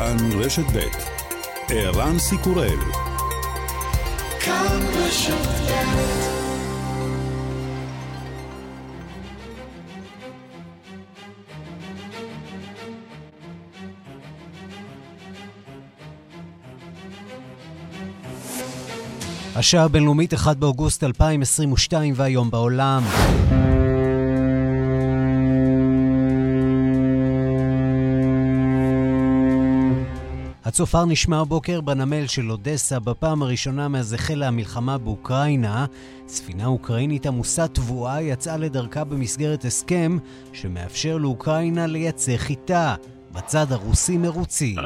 כאן רשת ב' ערן סיקורל השעה הבינלאומית 1 באוגוסט 2022 והיום בעולם. הצופר נשמע הבוקר בנמל של אודסה בפעם הראשונה מאז החלה המלחמה באוקראינה. ספינה אוקראינית עמוסה תבואה יצאה לדרכה במסגרת הסכם שמאפשר לאוקראינה לייצא חיטה. בצד הרוסי מרוצים.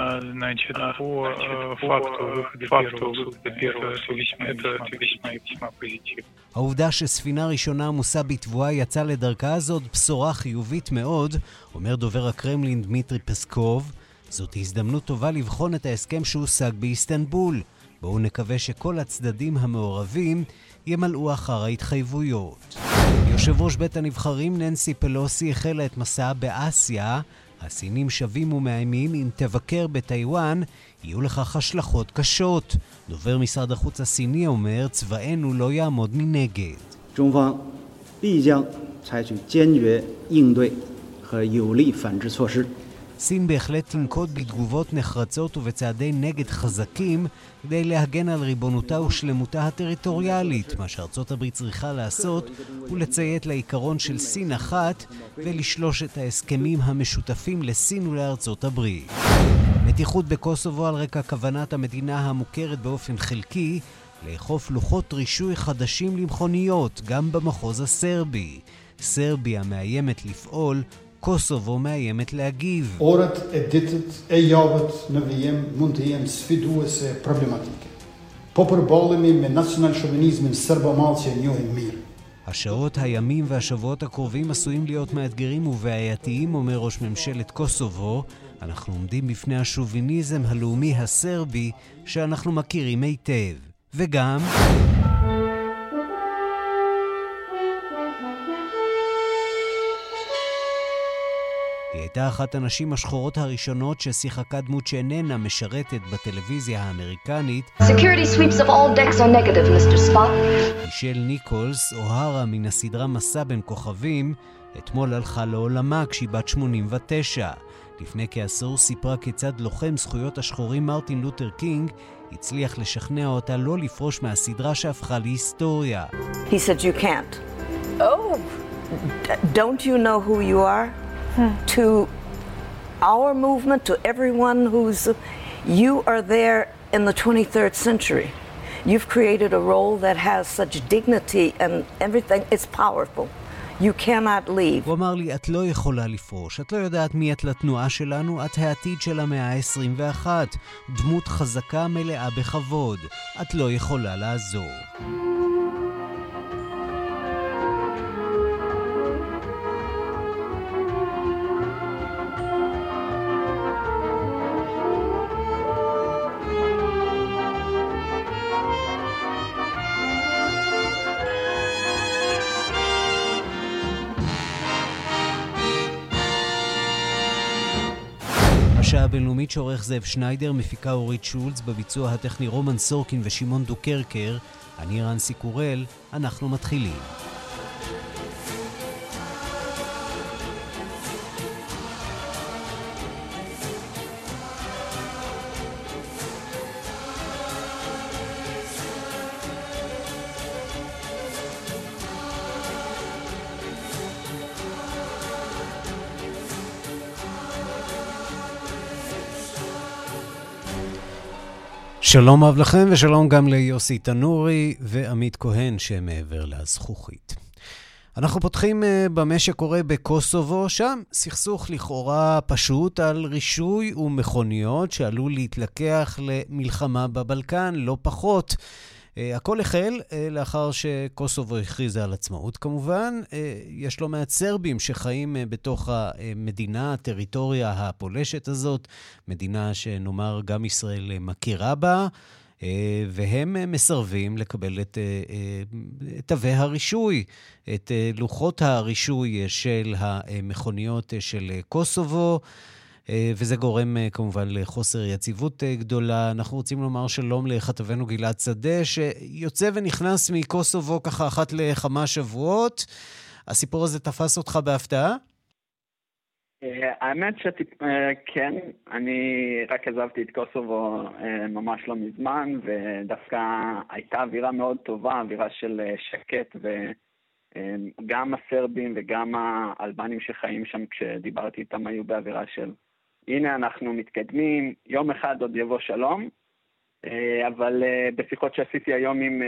העובדה שספינה ראשונה עמוסה בתבואה יצאה לדרכה זאת בשורה חיובית מאוד, אומר דובר הקרמלין דמיטרי פסקוב. זאת הזדמנות טובה לבחון את ההסכם שהושג באיסטנבול. בואו נקווה שכל הצדדים המעורבים ימלאו אחר ההתחייבויות. יושב ראש בית הנבחרים ננסי פלוסי החלה את מסעה באסיה. הסינים שבים ומאיימים אם תבקר בטיוואן, יהיו לכך השלכות קשות. דובר משרד החוץ הסיני אומר, צבאנו לא יעמוד מנגד. 中方必将采取坚决应对和有力反制措施。 סין בהחלט תנקוט בתגובות נחרצות ובצעדי נגד חזקים כדי להגן על ריבונותה ושלמותה הטריטוריאלית. מה שארצות הברית צריכה לעשות הוא לציית לעיקרון של סין אחת ולשלוש את ההסכמים המשותפים לסין ולארצות הברית. מתיחות בקוסובו על רקע כוונת המדינה המוכרת באופן חלקי לאכוף לוחות רישוי חדשים למכוניות, גם במחוז הסרבי. סרביה מאיימת לפעול קוסובו מאיימת להגיב. השעות, הימים והשבועות הקרובים עשויים להיות מאתגרים ובעייתיים, אומר ראש ממשלת קוסובו. אנחנו עומדים בפני השוביניזם הלאומי הסרבי שאנחנו מכירים היטב. וגם... הייתה אחת הנשים השחורות הראשונות ששיחקה דמות שאיננה משרתת בטלוויזיה האמריקנית. מישל ניקולס, אוהרה מן הסדרה מסע בין כוכבים, אתמול הלכה לעולמה כשהיא בת 89. לפני כעשור סיפרה כיצד לוחם זכויות השחורים מרטין לותר קינג הצליח לשכנע אותה לא לפרוש מהסדרה שהפכה להיסטוריה. He said you can't. Oh, don't you know who you are? To our movement, to everyone who's. You are there in the 23rd century. You've created a role that has such dignity and everything. It's powerful. You cannot leave. הוא אמר לי, את לא יכולה לפרוש. את לא יודעת מי את לתנועה שלנו, את העתיד של המאה ה-21. דמות חזקה מלאה בכבוד. את לא יכולה לעזור. הבינלאומית שעורך זאב שניידר, מפיקה אורית שולץ, בביצוע הטכני רומן סורקין ושמעון דוקרקר. אני רנסי קורל, אנחנו מתחילים. שלום רב לכם ושלום גם ליוסי תנורי ועמית כהן שמעבר לזכוכית. אנחנו פותחים uh, במה שקורה בקוסובו, שם סכסוך לכאורה פשוט על רישוי ומכוניות שעלול להתלקח למלחמה בבלקן, לא פחות. Uh, הכל החל uh, לאחר שקוסובו הכריזה על עצמאות כמובן. Uh, יש לא מעט סרבים שחיים בתוך המדינה, הטריטוריה הפולשת הזאת, מדינה שנאמר גם ישראל מכירה בה. והם מסרבים לקבל את תווי הרישוי, את לוחות הרישוי של המכוניות של קוסובו. וזה גורם כמובן לחוסר יציבות גדולה. אנחנו רוצים לומר שלום לכתבנו גלעד שדה, שיוצא ונכנס מקוסובו ככה אחת לכמה שבועות. הסיפור הזה תפס אותך בהפתעה? אה, האמת שכן, אה, אני רק עזבתי את קוסובו אה, ממש לא מזמן, ודווקא הייתה אווירה מאוד טובה, אווירה של שקט, וגם הסרבים וגם האלבנים שחיים שם, כשדיברתי איתם, היו באווירה של הנה אנחנו מתקדמים, יום אחד עוד יבוא שלום, אבל בשיחות שעשיתי היום עם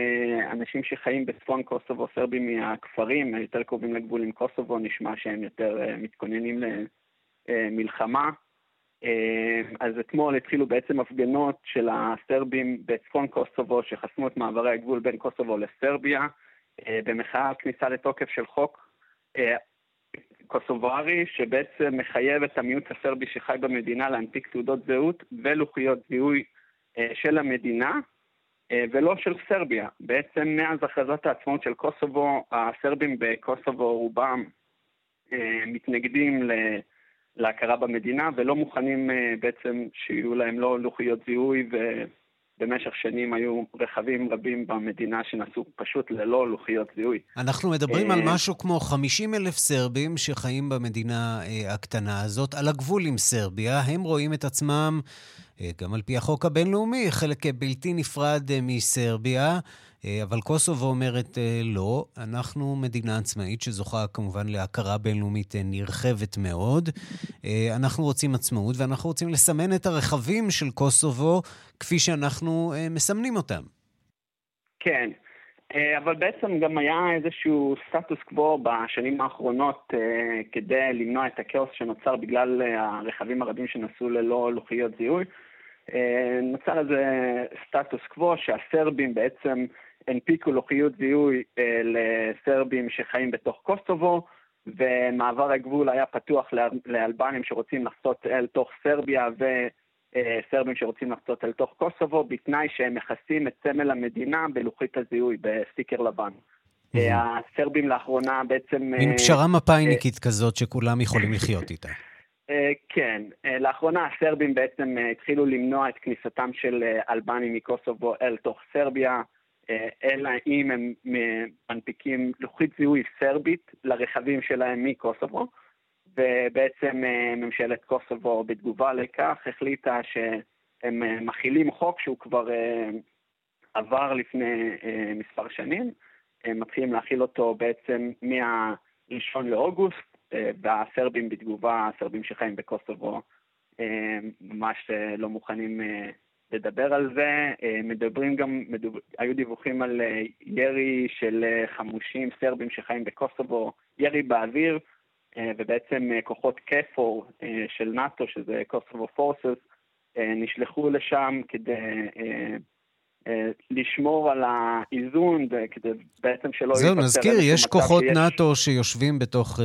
אנשים שחיים בצפון קוסובו, סרבים מהכפרים היותר קרובים לגבול עם קוסובו, נשמע שהם יותר מתכוננים מלחמה. אה, אז אתמול התחילו בעצם הפגנות של הסרבים בצפון קוסובו שחסמו את מעברי הגבול בין קוסובו לסרביה אה, במחאה על כניסה לתוקף של חוק אה, קוסוברי שבעצם מחייב את המיעוט הסרבי שחי במדינה להנפיק תעודות זהות ולוחיות זיהוי של המדינה ולא של סרביה. בעצם מאז הכרזת העצמאות של קוסובו, הסרבים בקוסובו רובם מתנגדים ל... להכרה במדינה, ולא מוכנים אה, בעצם שיהיו להם לא לוחיות זיהוי, ובמשך שנים היו רכבים רבים במדינה שנסעו פשוט ללא לוחיות זיהוי. אנחנו מדברים על אה, משהו כמו 50 אלף סרבים שחיים במדינה אה, הקטנה הזאת, על הגבול עם סרביה. הם רואים את עצמם, גם על פי החוק הבינלאומי, חלק בלתי נפרד מסרביה. אה, אבל קוסובו אומרת אה, לא, אנחנו מדינה עצמאית שזוכה כמובן להכרה בינלאומית אה, נרחבת מאוד. אנחנו רוצים עצמאות ואנחנו רוצים לסמן את הרכבים של קוסובו כפי שאנחנו מסמנים אותם. כן, אבל בעצם גם היה איזשהו סטטוס קוו בשנים האחרונות כדי למנוע את הכאוס שנוצר בגלל הרכבים הרבים שנסעו ללא לוחיות זיהוי. נוצר איזה סטטוס קוו שהסרבים בעצם הנפיקו לוחיות זיהוי אה, לסרבים שחיים בתוך קוסובו, ומעבר הגבול היה פתוח לאלבנים שרוצים לחצות אל תוך סרביה וסרבים שרוצים לחצות אל תוך קוסובו, בתנאי שהם מכסים את סמל המדינה בלוחית הזיהוי, בסטיקר לבן. אה, הסרבים לאחרונה בעצם... מין אה, פשרה מפאיניקית כזאת שכולם יכולים לחיות איתה. כן, לאחרונה הסרבים בעצם התחילו למנוע את כניסתם של אלבנים מקוסובו אל תוך סרביה. אה, אלא אם הם מנפיקים לוחית זיהוי סרבית לרכבים שלהם מקוסובו, ובעצם אה, ממשלת קוסובו בתגובה לכך החליטה שהם אה, מכילים חוק שהוא כבר עבר לפני מספר שנים, הם מתחילים להכיל אותו בעצם מה-1 לאוגוסט, והסרבים בתגובה, הסרבים שחיים בקוסובו ממש לא מוכנים לדבר על זה. אה, מדברים גם, מדוב... היו דיווחים על אה, ירי של אה, חמושים סרבים שחיים בקוסובו, ירי באוויר, ובעצם כוחות קפור של נאט"ו, שזה קוסובו פורסס, נשלחו לשם כדי לשמור על האיזון, כדי בעצם שלא... זהו, נזכיר, יש כוחות שיש... נאט"ו שיושבים בתוך,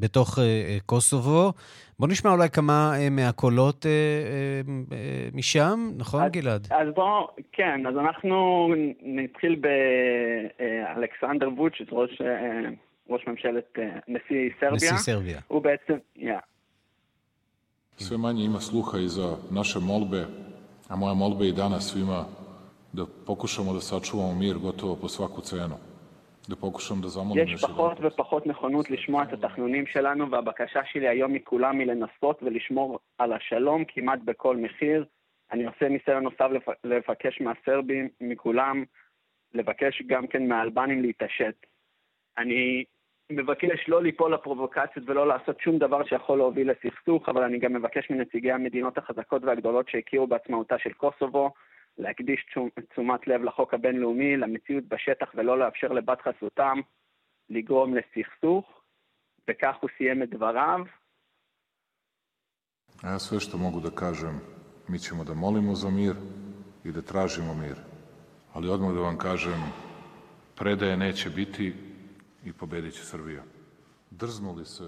בתוך קוסובו. בוא נשמע אולי כמה אה, מהקולות אה, אה, משם, נכון, אז, גלעד? אז בוא, כן, אז אנחנו נתחיל באלכסנדר ווצ'יץ, ראש, ראש ממשלת, נשיא סרביה. נשיא סרביה. הוא בעצם, יא. Sve manje ima sluha i za naše molbe, a moja molba i danas svima da pokušamo da sačuvamo mir gotovo po svaku cenu. יש פחות ופחות נכונות לשמוע את התחנונים שלנו, והבקשה שלי היום מכולם היא לנסות ולשמור על השלום כמעט בכל מחיר. אני עושה ניסיון נוסף לבקש מהסרבים, מכולם, לבקש גם כן מהאלבנים להתעשת. אני מבקש לא ליפול לפרובוקציות ולא לעשות שום דבר שיכול להוביל לסכסוך, אבל אני גם מבקש מנציגי המדינות החזקות והגדולות שהכירו בעצמאותה של קוסובו, להקדיש תשומת לב לחוק הבינלאומי, למציאות בשטח ולא לאפשר לבת חסותם לגרום לסכסוך, וכך הוא סיים את דבריו. A ja sve što mogu da kažem, mi ćemo da molimo za mir i da tražimo mir. Ali odmah da vam kažem, predaje neće biti i pobedit će Srbija. Drznuli se...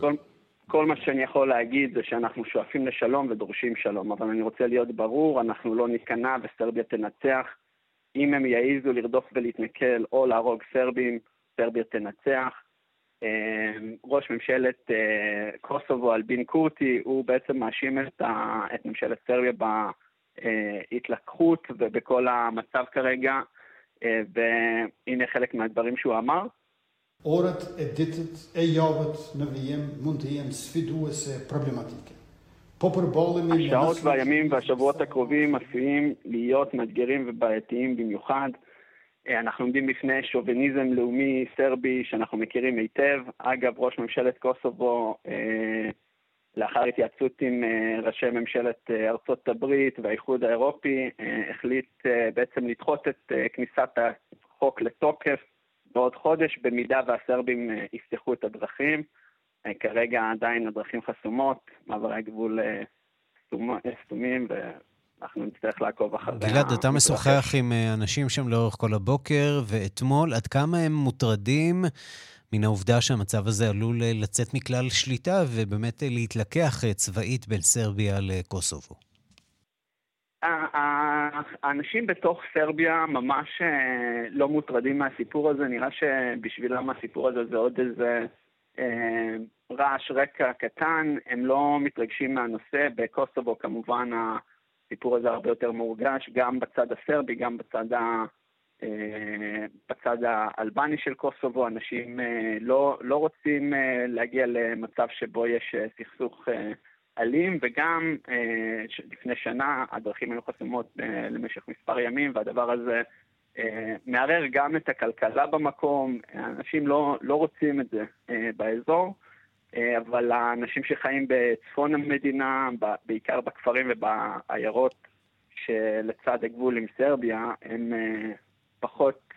כל מה שאני יכול להגיד זה שאנחנו שואפים לשלום ודורשים שלום, אבל אני רוצה להיות ברור, אנחנו לא ניכנע וסרביה תנצח. אם הם יעיזו לרדוף ולהתנכל או להרוג סרבים, סרביה תנצח. ראש ממשלת קוסובו, אלבין קורטי, הוא בעצם מאשים את, את ממשלת סרביה בהתלקחות ובכל המצב כרגע, והנה חלק מהדברים שהוא אמר. Året är dittet är javet när vi muntigen sviduese problematiken. השעות והימים והשבועות הקרובים עשויים להיות מאתגרים ובעייתיים במיוחד. אנחנו עומדים בפני שוביניזם לאומי סרבי שאנחנו מכירים היטב. אגב, ראש ממשלת קוסובו, לאחר התייעצות עם ראשי ממשלת ארצות הברית והאיחוד האירופי, החליט בעצם לדחות את כניסת החוק לתוקף בעוד חודש, במידה והסרבים יפתחו את הדרכים. כרגע עדיין הדרכים חסומות, מעברי הגבול סתומים, ואנחנו נצטרך לעקוב אחרי... גלעד, אתה משוחח עם אנשים שם לאורך כל הבוקר, ואתמול, עד כמה הם מוטרדים מן העובדה שהמצב הזה עלול לצאת מכלל שליטה, ובאמת להתלקח צבאית בין סרביה לקוסובו? האנשים בתוך סרביה ממש לא מוטרדים מהסיפור הזה, נראה שבשבילם הסיפור הזה זה עוד איזה רעש רקע קטן, הם לא מתרגשים מהנושא. בקוסובו כמובן הסיפור הזה הרבה יותר מורגש, גם בצד הסרבי, גם בצד, ה, בצד האלבני של קוסובו. אנשים לא, לא רוצים להגיע למצב שבו יש סכסוך אלים, וגם לפני שנה הדרכים היו חסומות למשך מספר ימים, והדבר הזה מערער גם את הכלכלה במקום, אנשים לא, לא רוצים את זה באזור, אבל האנשים שחיים בצפון המדינה, בעיקר בכפרים ובעיירות שלצד הגבול עם סרביה, הם פחות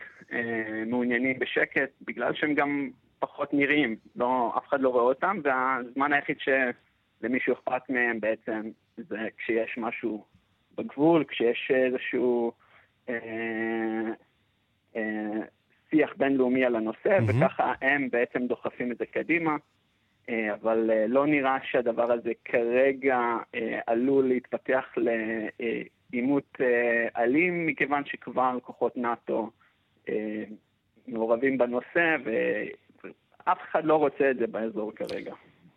מעוניינים בשקט, בגלל שהם גם פחות נראים, לא, אף אחד לא רואה אותם, והזמן היחיד שלמישהו אכפת מהם בעצם זה כשיש משהו בגבול, כשיש איזשהו... שיח בינלאומי על הנושא, mm-hmm. וככה הם בעצם דוחפים את זה קדימה. אבל לא נראה שהדבר הזה כרגע עלול להתפתח לעימות אלים, מכיוון שכבר כוחות נאט"ו מעורבים בנושא, ואף אחד לא רוצה את זה באזור כרגע.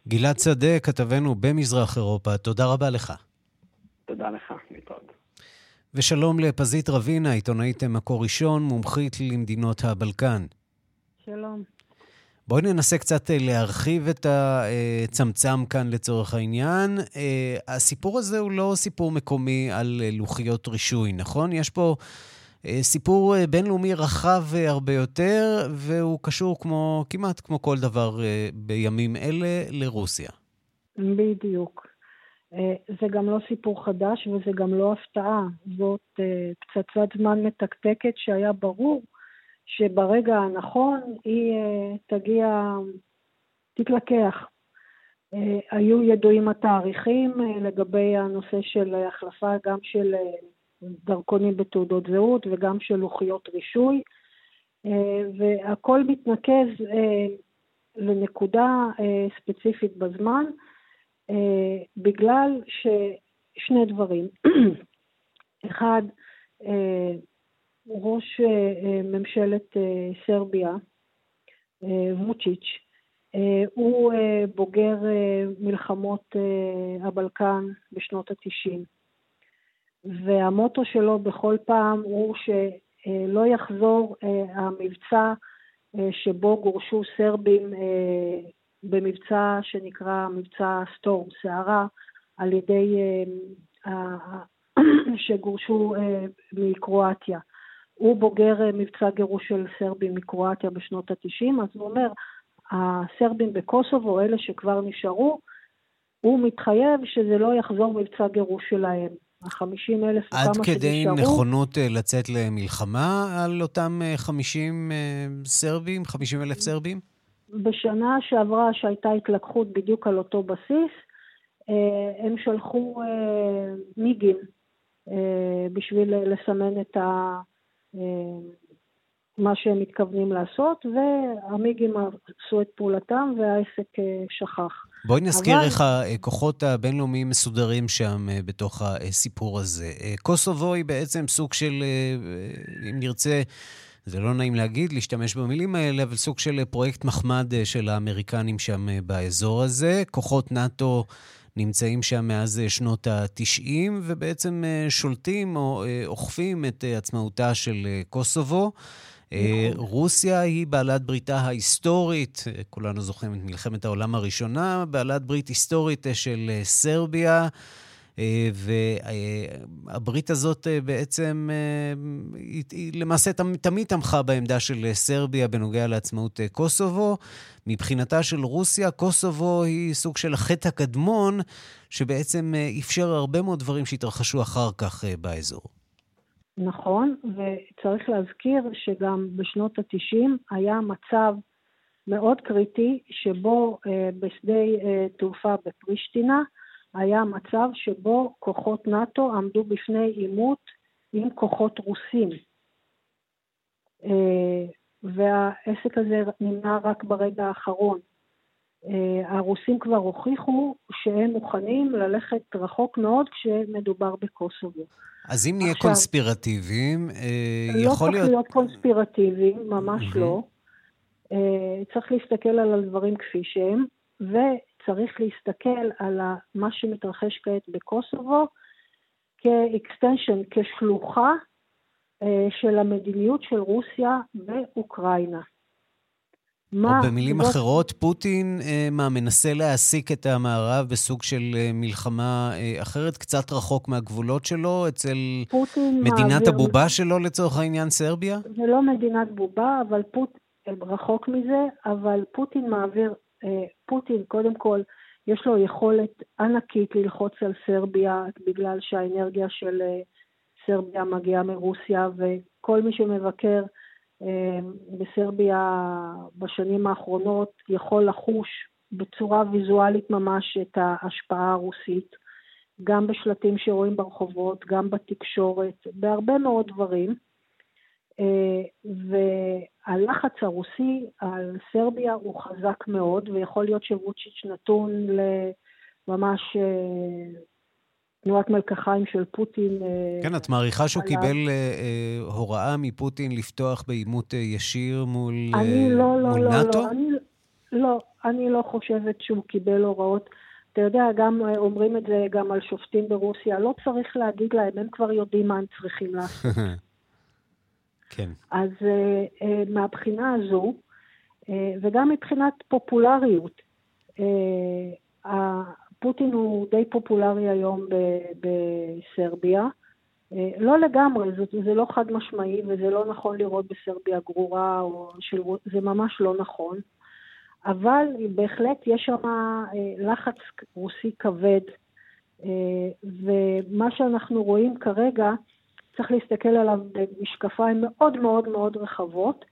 גלעד שדה, כתבנו במזרח אירופה, תודה רבה לך. תודה לך, להתראות. ושלום לפזית רבינה, עיתונאית מקור ראשון, מומחית למדינות הבלקן. שלום. בואי ננסה קצת להרחיב את הצמצם כאן לצורך העניין. הסיפור הזה הוא לא סיפור מקומי על לוחיות רישוי, נכון? יש פה סיפור בינלאומי רחב הרבה יותר, והוא קשור כמו, כמעט כמו כל דבר בימים אלה לרוסיה. בדיוק. זה גם לא סיפור חדש וזה גם לא הפתעה. זאת פצצת זמן מתקתקת שהיה ברור שברגע הנכון היא תגיע, תתלקח. היו ידועים התאריכים לגבי הנושא של החלפה גם של דרכונים בתעודות זהות וגם של לוחיות רישוי, והכל מתנקז לנקודה ספציפית בזמן. בגלל ששני דברים. אחד, ראש ממשלת סרביה, ווצ'יץ', הוא בוגר מלחמות הבלקן בשנות התשעים. והמוטו שלו בכל פעם הוא שלא יחזור uh, המבצע uh, שבו גורשו סרבים uh, במבצע שנקרא מבצע סטורם, סערה, על ידי שגורשו מקרואטיה. הוא בוגר מבצע גירוש של סרבים מקרואטיה בשנות ה-90, אז הוא אומר, הסרבים בקוסובו, אלה שכבר נשארו, הוא מתחייב שזה לא יחזור מבצע גירוש שלהם. החמישים אלף וכמה שנשארו. עד כדי נכונות לצאת למלחמה על אותם 50 סרבים, 50 אלף סרבים? בשנה שעברה שהייתה התלקחות בדיוק על אותו בסיס, הם שלחו מיגים בשביל לסמן את ה... מה שהם מתכוונים לעשות, והמיגים עשו את פעולתם והעסק שכח. בואי נזכיר אבל... איך הכוחות הבינלאומיים מסודרים שם בתוך הסיפור הזה. קוסובו היא בעצם סוג של, אם נרצה, זה לא נעים להגיד, להשתמש במילים האלה, אבל סוג של פרויקט מחמד של האמריקנים שם באזור הזה. כוחות נאט"ו נמצאים שם מאז שנות ה-90, ובעצם שולטים או אוכפים את עצמאותה של קוסובו. נכון. רוסיה היא בעלת בריתה ההיסטורית, כולנו זוכרים את מלחמת העולם הראשונה, בעלת ברית היסטורית של סרביה. והברית הזאת בעצם, היא, היא למעשה תמיד תמכה בעמדה של סרביה בנוגע לעצמאות קוסובו. מבחינתה של רוסיה, קוסובו היא סוג של החטא הקדמון, שבעצם אפשר הרבה מאוד דברים שהתרחשו אחר כך באזור. נכון, וצריך להזכיר שגם בשנות ה-90 היה מצב מאוד קריטי שבו בשדה תעופה בפרישטינה היה מצב שבו כוחות נאט"ו עמדו בפני עימות עם כוחות רוסים. והעסק הזה נמנע רק ברגע האחרון. הרוסים כבר הוכיחו שהם מוכנים ללכת רחוק מאוד כשמדובר בקוסובו. אז אם נהיה עכשיו, קונספירטיביים, לא יכול להיות... לא צריך להיות קונספירטיביים, ממש mm-hmm. לא. צריך להסתכל על הדברים כפי שהם, וצריך להסתכל על מה שמתרחש כעת בקוסובו כאקסטנשן, כשלוחה של המדיניות של רוסיה באוקראינה. מה... או במילים זאת... אחרות, פוטין, אה, מה, מנסה להעסיק את המערב בסוג של אה, מלחמה אה, אחרת, קצת רחוק מהגבולות שלו, אצל מדינת מעביר... הבובה שלו, לצורך העניין, סרביה? זה לא מדינת בובה, אבל פוט... רחוק מזה, אבל פוטין מעביר, פוטין, קודם כל, יש לו יכולת ענקית ללחוץ על סרביה, בגלל שהאנרגיה של סרביה מגיעה מרוסיה, וכל מי שמבקר בסרביה בשנים האחרונות יכול לחוש בצורה ויזואלית ממש את ההשפעה הרוסית, גם בשלטים שרואים ברחובות, גם בתקשורת, בהרבה מאוד דברים. אה, והלחץ הרוסי על סרביה הוא חזק מאוד, ויכול להיות שווצ'יץ' נתון לממש אה, תנועת מלקחיים של פוטין. אה, כן, את מעריכה שהוא. קיבל אה, אה, הוראה מפוטין לפתוח בעימות ישיר מול, אני לא, אה, לא, מול לא, נאט"ו? לא, אני, לא, אני לא חושבת שהוא קיבל הוראות. אתה יודע, גם אומרים את זה גם על שופטים ברוסיה, לא צריך להגיד להם, הם כבר יודעים מה הם צריכים לעשות. כן. אז אה, אה, מהבחינה הזו, אה, וגם מבחינת פופולריות, אה, פוטין הוא די פופולרי היום בסרביה. אה, לא לגמרי, זה, זה לא חד משמעי וזה לא נכון לראות בסרביה גרורה, או של, זה ממש לא נכון. אבל בהחלט יש שם אה, לחץ רוסי כבד, אה, ומה שאנחנו רואים כרגע, צריך להסתכל עליו במשקפיים מאוד מאוד מאוד רחבות.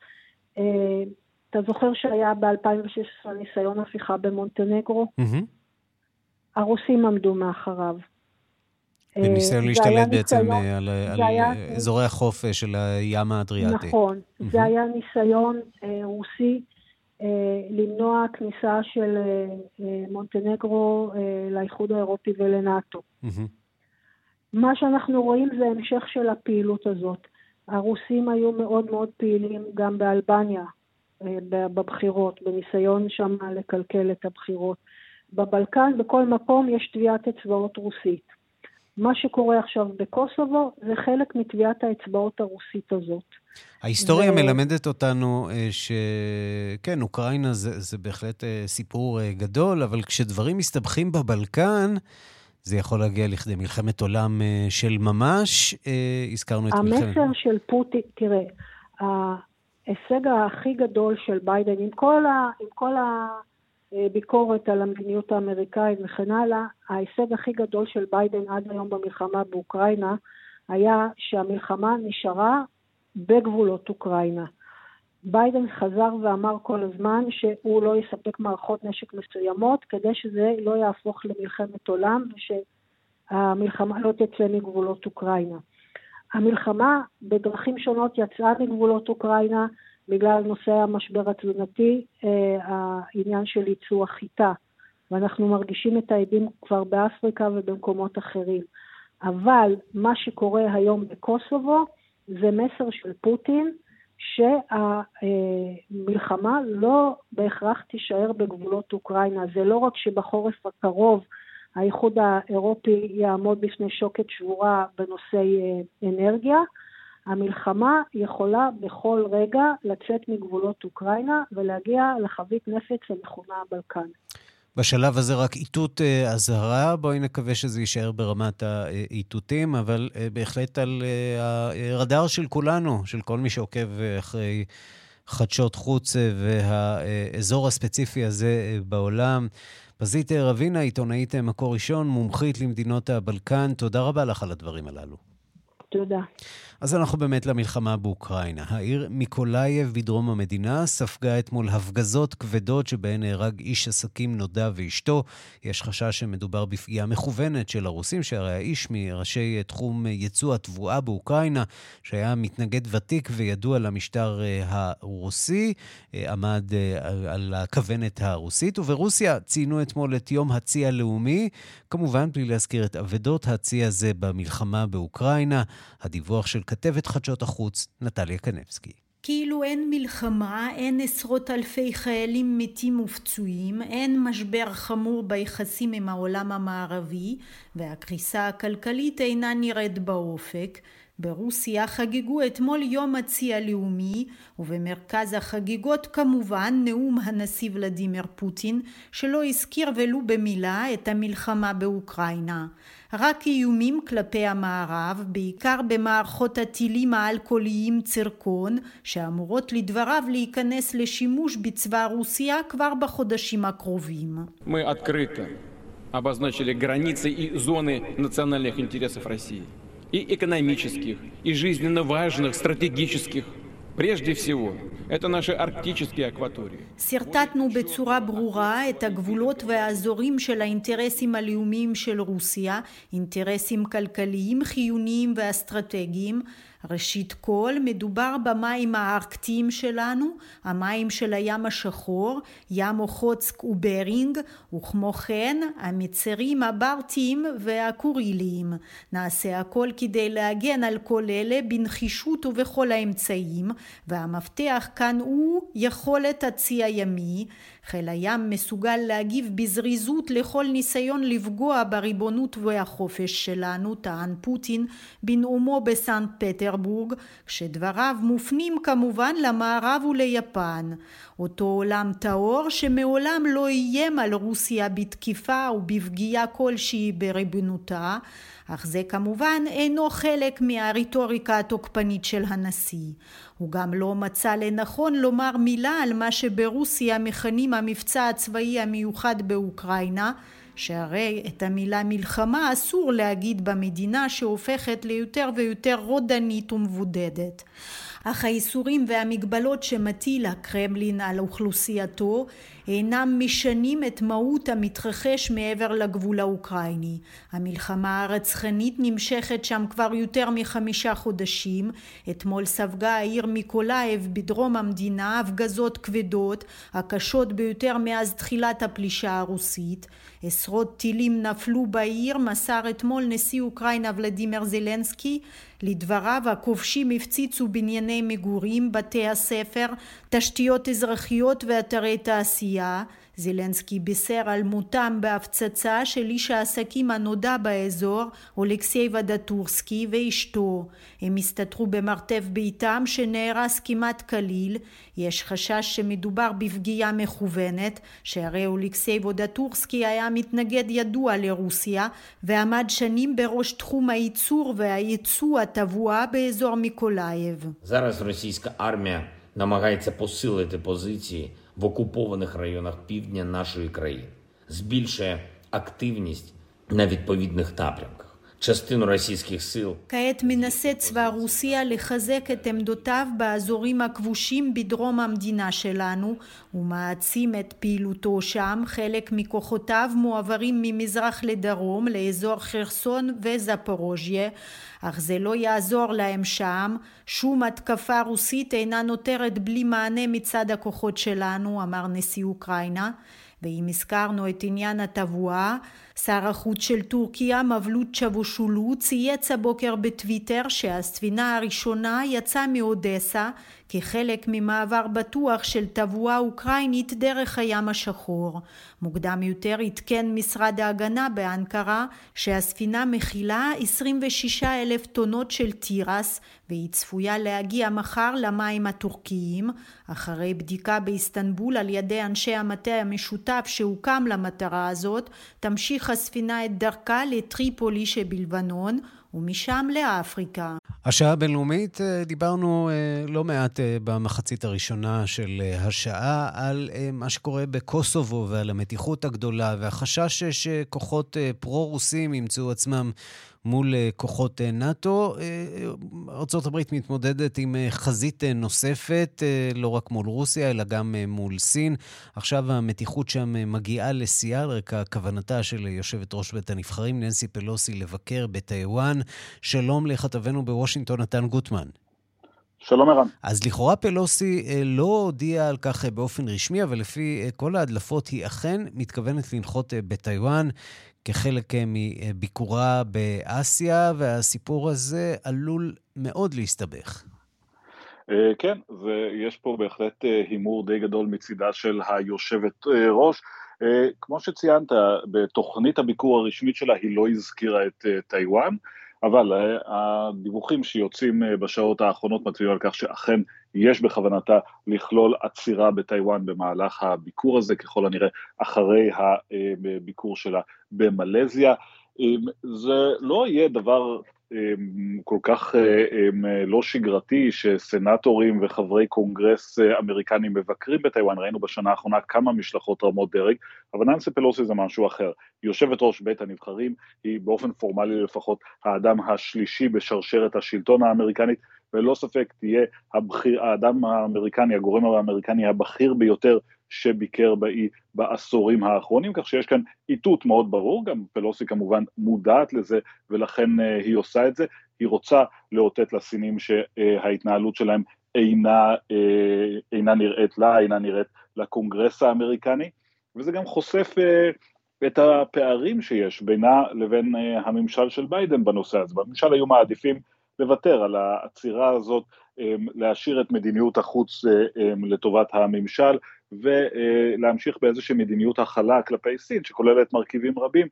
אתה זוכר שהיה ב-2016 ניסיון הפיכה במונטנגרו? Mm-hmm. הרוסים עמדו מאחריו. וניסיון אה, להשתלט בעצם ניסיון, אה, על, על היה, אזורי החוף אה, של הים האדריאטי. נכון, mm-hmm. זה היה ניסיון אה, רוסי אה, למנוע כניסה של אה, מונטנגרו אה, לאיחוד האירופי ולנאט"ו. Mm-hmm. מה שאנחנו רואים זה המשך של הפעילות הזאת. הרוסים היו מאוד מאוד פעילים גם באלבניה, אה, בבחירות, בניסיון שם לקלקל את הבחירות. בבלקן, בכל מקום יש טביעת אצבעות רוסית. מה שקורה עכשיו בקוסובו זה חלק מטביעת האצבעות הרוסית הזאת. ההיסטוריה ו... מלמדת אותנו אה, שכן, אוקראינה זה, זה בהחלט אה, סיפור אה, גדול, אבל כשדברים מסתבכים בבלקן, זה יכול להגיע לכדי מלחמת עולם של ממש. הזכרנו את מלחמת... המסר של פוטין, תראה, ההישג הכי גדול של ביידן, עם כל, ה, עם כל ה, ביקורת על המדיניות האמריקאית וכן הלאה, ההישג הכי גדול של ביידן עד היום במלחמה באוקראינה היה שהמלחמה נשארה בגבולות אוקראינה. ביידן חזר ואמר כל הזמן שהוא לא יספק מערכות נשק מסוימות כדי שזה לא יהפוך למלחמת עולם ושהמלחמה לא תצא מגבולות אוקראינה. המלחמה בדרכים שונות יצאה מגבולות אוקראינה, בגלל נושא המשבר התזונתי, אה, העניין של ייצוא החיטה, ואנחנו מרגישים את העדים כבר באפריקה ובמקומות אחרים. אבל מה שקורה היום בקוסובו זה מסר של פוטין שהמלחמה לא בהכרח תישאר בגבולות אוקראינה. זה לא רק שבחורף הקרוב האיחוד האירופי יעמוד בפני שוקת שבורה בנושאי אה, אנרגיה, המלחמה יכולה בכל רגע לצאת מגבולות אוקראינה ולהגיע לחבית נפץ המכונה הבלקן. בשלב הזה רק איתות אה, אזהרה, בואי נקווה שזה יישאר ברמת האיתותים, אבל אה, בהחלט על אה, הרדאר של כולנו, של כל מי שעוקב אחרי חדשות חוץ והאזור הספציפי הזה בעולם. פזית רבינה, עיתונאית מקור ראשון, מומחית למדינות הבלקן, תודה רבה לך על הדברים הללו. תודה. אז אנחנו באמת למלחמה באוקראינה. העיר מיקולאייב בדרום המדינה ספגה אתמול הפגזות כבדות שבהן נהרג איש עסקים נודע ואשתו. יש חשש שמדובר בפגיעה מכוונת של הרוסים, שהרי האיש מראשי תחום ייצוא התבואה באוקראינה, שהיה מתנגד ותיק וידוע למשטר אה, הרוסי, אה, עמד אה, על הכוונת הרוסית. וברוסיה ציינו אתמול את יום הצי הלאומי, כמובן בלי להזכיר את אבדות הצי הזה במלחמה באוקראינה. הדיווח של כתבת חדשות החוץ, נטליה קנבסקי. כאילו אין מלחמה, אין עשרות אלפי חיילים מתים ופצועים, אין משבר חמור ביחסים עם העולם המערבי, והקריסה הכלכלית אינה נראית באופק. ברוסיה חגגו אתמול יום הצי הלאומי, ובמרכז החגיגות כמובן נאום הנשיא ולדימיר פוטין, שלא הזכיר ולו במילה את המלחמה באוקראינה. רק איומים כלפי המערב, בעיקר במערכות הטילים האלכוהוליים צירקון, שאמורות לדבריו להיכנס לשימוש בצבא רוסיה כבר בחודשים הקרובים. обозначили границы и зоны национальных интересов России, и экономических, и жизненно важных, стратегических прежде всего, это наши арктические акватории. שרטטנו בצורה ברורה את הגבולות והאזורים של האינטרסים הלאומיים של רוסיה, אינטרסים כלכליים חיוניים ואסטרטגיים, ראשית כל מדובר במים הארקטיים שלנו, המים של הים השחור, ים אוחוצק וברינג, וכמו כן המצרים הברטיים והקוריליים. נעשה הכל כדי להגן על כל אלה בנחישות ובכל האמצעים, והמפתח כאן הוא יכולת הצי הימי, חיל הים מסוגל להגיב בזריזות לכל ניסיון לפגוע בריבונות והחופש שלנו, טען פוטין בנאומו בסנט פטרבורג, כשדבריו מופנים כמובן למערב וליפן. אותו עולם טהור שמעולם לא איים על רוסיה בתקיפה ובפגיעה כלשהי בריבונותה, אך זה כמובן אינו חלק מהרטוריקה התוקפנית של הנשיא. הוא גם לא מצא לנכון לומר מילה על מה שברוסיה מכנים המבצע הצבאי המיוחד באוקראינה, שהרי את המילה מלחמה אסור להגיד במדינה שהופכת ליותר ויותר רודנית ומבודדת. אך האיסורים והמגבלות שמטיל הקרמלין על אוכלוסייתו אינם משנים את מהות המתרחש מעבר לגבול האוקראיני. המלחמה הרצחנית נמשכת שם כבר יותר מחמישה חודשים. אתמול ספגה העיר מיקולאייב בדרום המדינה הפגזות כבדות, הקשות ביותר מאז תחילת הפלישה הרוסית. עשרות טילים נפלו בעיר, מסר אתמול נשיא אוקראינה ולדימיר זלנסקי. לדבריו הכובשים הפציצו בנייני מגורים, בתי הספר, תשתיות אזרחיות ואתרי תעשייה. עלייה, זילנסקי בישר על מותם בהפצצה של איש העסקים הנודע באזור, אולקסיי ודטורסקי ואשתו. הם הסתתרו במרתף ביתם שנהרס כמעט כליל. יש חשש שמדובר בפגיעה מכוונת, שהרי אולקסיי ודטורסקי היה מתנגד ידוע לרוסיה, ועמד שנים בראש תחום הייצור והייצוא התבואה באזור מיקולאייב. В окупованих районах півдня нашої країни, збільшує активність на відповідних напрямках. כעת מנסה צבא רוסיה לחזק את עמדותיו באזורים הכבושים בדרום המדינה שלנו, ומעצים את פעילותו שם, חלק מכוחותיו מועברים ממזרח לדרום לאזור חרסון וזפורוז'יה, אך זה לא יעזור להם שם, שום התקפה רוסית אינה נותרת בלי מענה מצד הכוחות שלנו, אמר נשיא אוקראינה, ואם הזכרנו את עניין התבואה, שר החוץ של טורקיה מבלוט צ'בושולו צייץ הבוקר בטוויטר שהספינה הראשונה יצאה מאודסה כחלק ממעבר בטוח של תבואה אוקראינית דרך הים השחור. מוקדם יותר עדכן משרד ההגנה באנקרה שהספינה מכילה 26 אלף טונות של תירס והיא צפויה להגיע מחר למים הטורקיים. אחרי בדיקה באיסטנבול על ידי אנשי המטה המשותף שהוקם למטרה הזאת, תמשיך הספינה את דרכה לטריפולי שבלבנון ומשם לאפריקה. השעה הבינלאומית, אה, דיברנו אה, לא מעט אה, במחצית הראשונה של השעה על מה שקורה בקוסובו ועל המתיחות הגדולה והחשש שכוחות פרו-רוסים ימצאו עצמם מול אה, כוחות אה, נאט"ו. אה, ארה"ב מתמודדת עם חזית נוספת, לא רק מול רוסיה, אלא גם מול סין. עכשיו המתיחות שם מגיעה לשיאה על רקע כוונתה של יושבת ראש בית הנבחרים, ננסי פלוסי, לבקר בטיוואן. שלום לכתבנו בוושינגטון, נתן גוטמן. שלום ערן. אז לכאורה פלוסי לא הודיעה על כך באופן רשמי, אבל לפי כל ההדלפות היא אכן מתכוונת לנחות בטיוואן. כחלק אה, מביקורה באסיה, והסיפור הזה עלול מאוד להסתבך. אה, כן, ויש פה בהחלט אה, הימור די גדול מצידה של היושבת ראש. כמו שציינת, בתוכנית הביקור הרשמית שלה היא לא הזכירה את טיוואן. אבל הדיווחים שיוצאים בשעות האחרונות מצביעים על כך שאכן יש בכוונתה לכלול עצירה בטיוואן במהלך הביקור הזה, ככל הנראה אחרי הביקור שלה במלזיה. זה לא יהיה דבר אמ, כל כך אמ, לא שגרתי שסנטורים וחברי קונגרס אמריקנים מבקרים בטיוואן, ראינו בשנה האחרונה כמה משלחות רמות דרג, אבל ננסי פלוסי זה משהו אחר. יושבת ראש בית הנבחרים, היא באופן פורמלי לפחות האדם השלישי בשרשרת השלטון האמריקנית, וללא ספק תהיה הבחיר, האדם האמריקני, הגורם האמריקני הבכיר ביותר שביקר באי בעשורים האחרונים, כך שיש כאן איתות מאוד ברור, גם פלוסי כמובן מודעת לזה ולכן אה, היא עושה את זה, היא רוצה לאותת לסינים שההתנהלות שלהם אינה, אה, אינה נראית לה, אינה נראית לקונגרס האמריקני, וזה גם חושף אה, את הפערים שיש בינה לבין הממשל של ביידן בנושא הזה. בממשל היו מעדיפים לוותר על העצירה הזאת, להשאיר את מדיניות החוץ לטובת הממשל, ולהמשיך באיזושהי מדיניות הכלה כלפי סין, שכוללת מרכיבים רבים,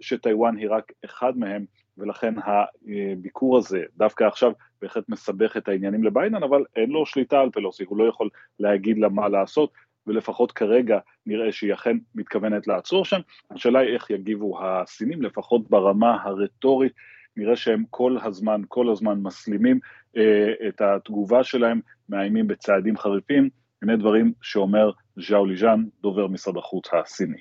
שטיוואן היא רק אחד מהם, ולכן הביקור הזה, דווקא עכשיו, בהחלט מסבך את העניינים לביידן, אבל אין לו שליטה על פלוסי, הוא לא יכול להגיד לה מה לעשות, ולפחות כרגע נראה שהיא אכן מתכוונת לעצור שם. השאלה היא איך יגיבו הסינים, לפחות ברמה הרטורית, נראה שהם כל הזמן, כל הזמן מסלימים אה, את התגובה שלהם, מאיימים בצעדים חריפים, הנה דברים שאומר ז'או ליז'אן, דובר משרד החוץ הסיני.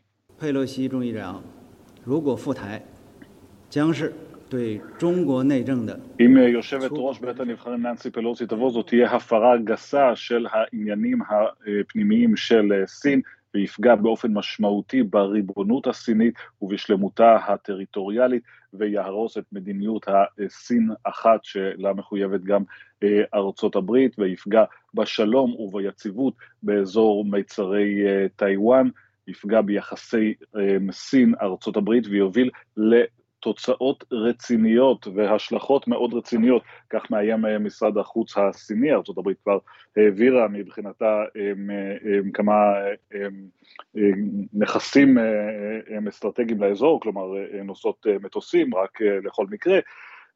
אם יושבת ראש בית הנבחרים ננסי פלוסי תבוא, זאת תהיה הפרה גסה של העניינים הפנימיים של סין, ויפגע באופן משמעותי בריבונות הסינית ובשלמותה הטריטוריאלית, ויהרוס את מדיניות הסין אחת שלה מחויבת גם אה, ארצות הברית, ויפגע בשלום וביציבות באזור מיצרי אה, טיוואן, יפגע ביחסי אה, סין ארצות הברית ויוביל תוצאות רציניות והשלכות מאוד רציניות, כך מאיים אה, משרד החוץ הסיני, ארה"ב כבר העבירה מבחינתה כמה נכסים אסטרטגיים לאזור, כלומר נושאות מטוסים רק לכל מקרה,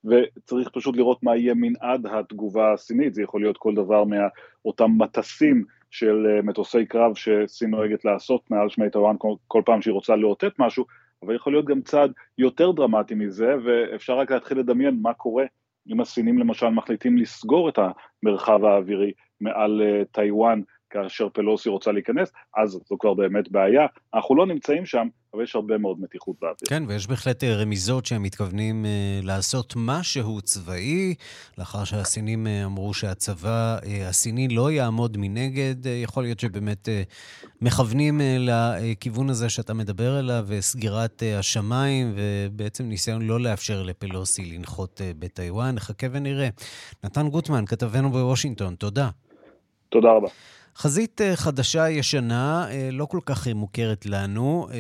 וצריך פשוט לראות מה יהיה מנעד התגובה הסינית, זה יכול להיות כל דבר מאותם מטסים של מטוסי קרב שסין נוהגת לעשות מעל שמי טוואן כל פעם שהיא רוצה לאותת משהו, אבל יכול להיות גם צעד יותר דרמטי מזה, ואפשר רק להתחיל לדמיין מה קורה אם הסינים למשל מחליטים לסגור את המרחב האווירי מעל uh, טיוואן כאשר פלוסי רוצה להיכנס, אז זו כבר באמת בעיה. אנחנו לא נמצאים שם, אבל יש הרבה מאוד מתיחות באוויר. כן, ויש בהחלט אה, רמיזות שהם מתכוונים uh, לעשות משהו צבאי, לאחר שהסינים uh, אמרו שהצבא הסיני לא יעמוד מנגד. יכול להיות שבאמת מכוונים לכיוון הזה שאתה מדבר עליו, וסגירת uh, השמיים, ובעצם ניסיון לא לאפשר לפלוסי לנחות בטיוואן. נחכה ונראה. נתן גוטמן, כתבנו בוושינגטון, תודה. תודה רבה. חזית אה, חדשה ישנה, אה, לא כל כך מוכרת לנו, אה,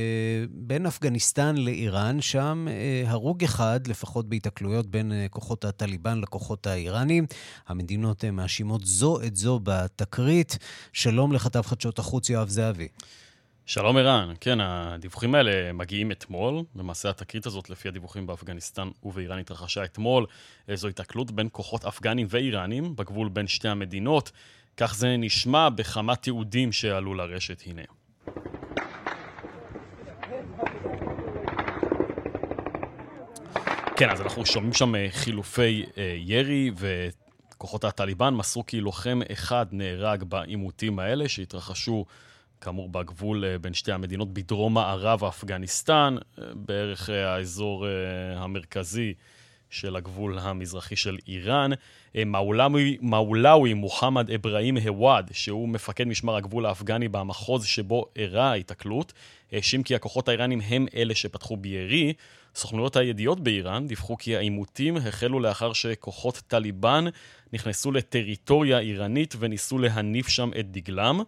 בין אפגניסטן לאיראן, שם הרוג אחד, לפחות בהיתקלויות בין כוחות הטליבן לכוחות האיראנים. המדינות מאשימות זו את זו בתקרית. שלום לכתב חדשות החוץ יואב זהבי. שלום ערן, כן, הדיווחים האלה מגיעים אתמול. למעשה התקרית הזאת, לפי הדיווחים באפגניסטן ובאיראן, התרחשה אתמול. זו התקלות בין כוחות אפגנים ואיראנים בגבול בין שתי המדינות. כך זה נשמע בכמה תיעודים שעלו לרשת, הנה. כן, אז אנחנו שומעים שם אה, חילופי אה, ירי, וכוחות הטליבן מסרו כי לוחם אחד נהרג בעימותים האלה, שהתרחשו כאמור בגבול אה, בין שתי המדינות בדרום מערב אפגניסטן, בערך האזור המרכזי של הגבול המזרחי של איראן. מאולאווי, מאולאווי מוחמד אברהים הוואד, שהוא מפקד משמר הגבול האפגני במחוז שבו אירעה ההיתקלות, האשים כי הכוחות האיראנים הם אלה שפתחו בירי. סוכנויות הידיעות באיראן דיווחו כי העימותים החלו לאחר שכוחות טליבן נכנסו לטריטוריה איראנית וניסו להניף שם את דגלם.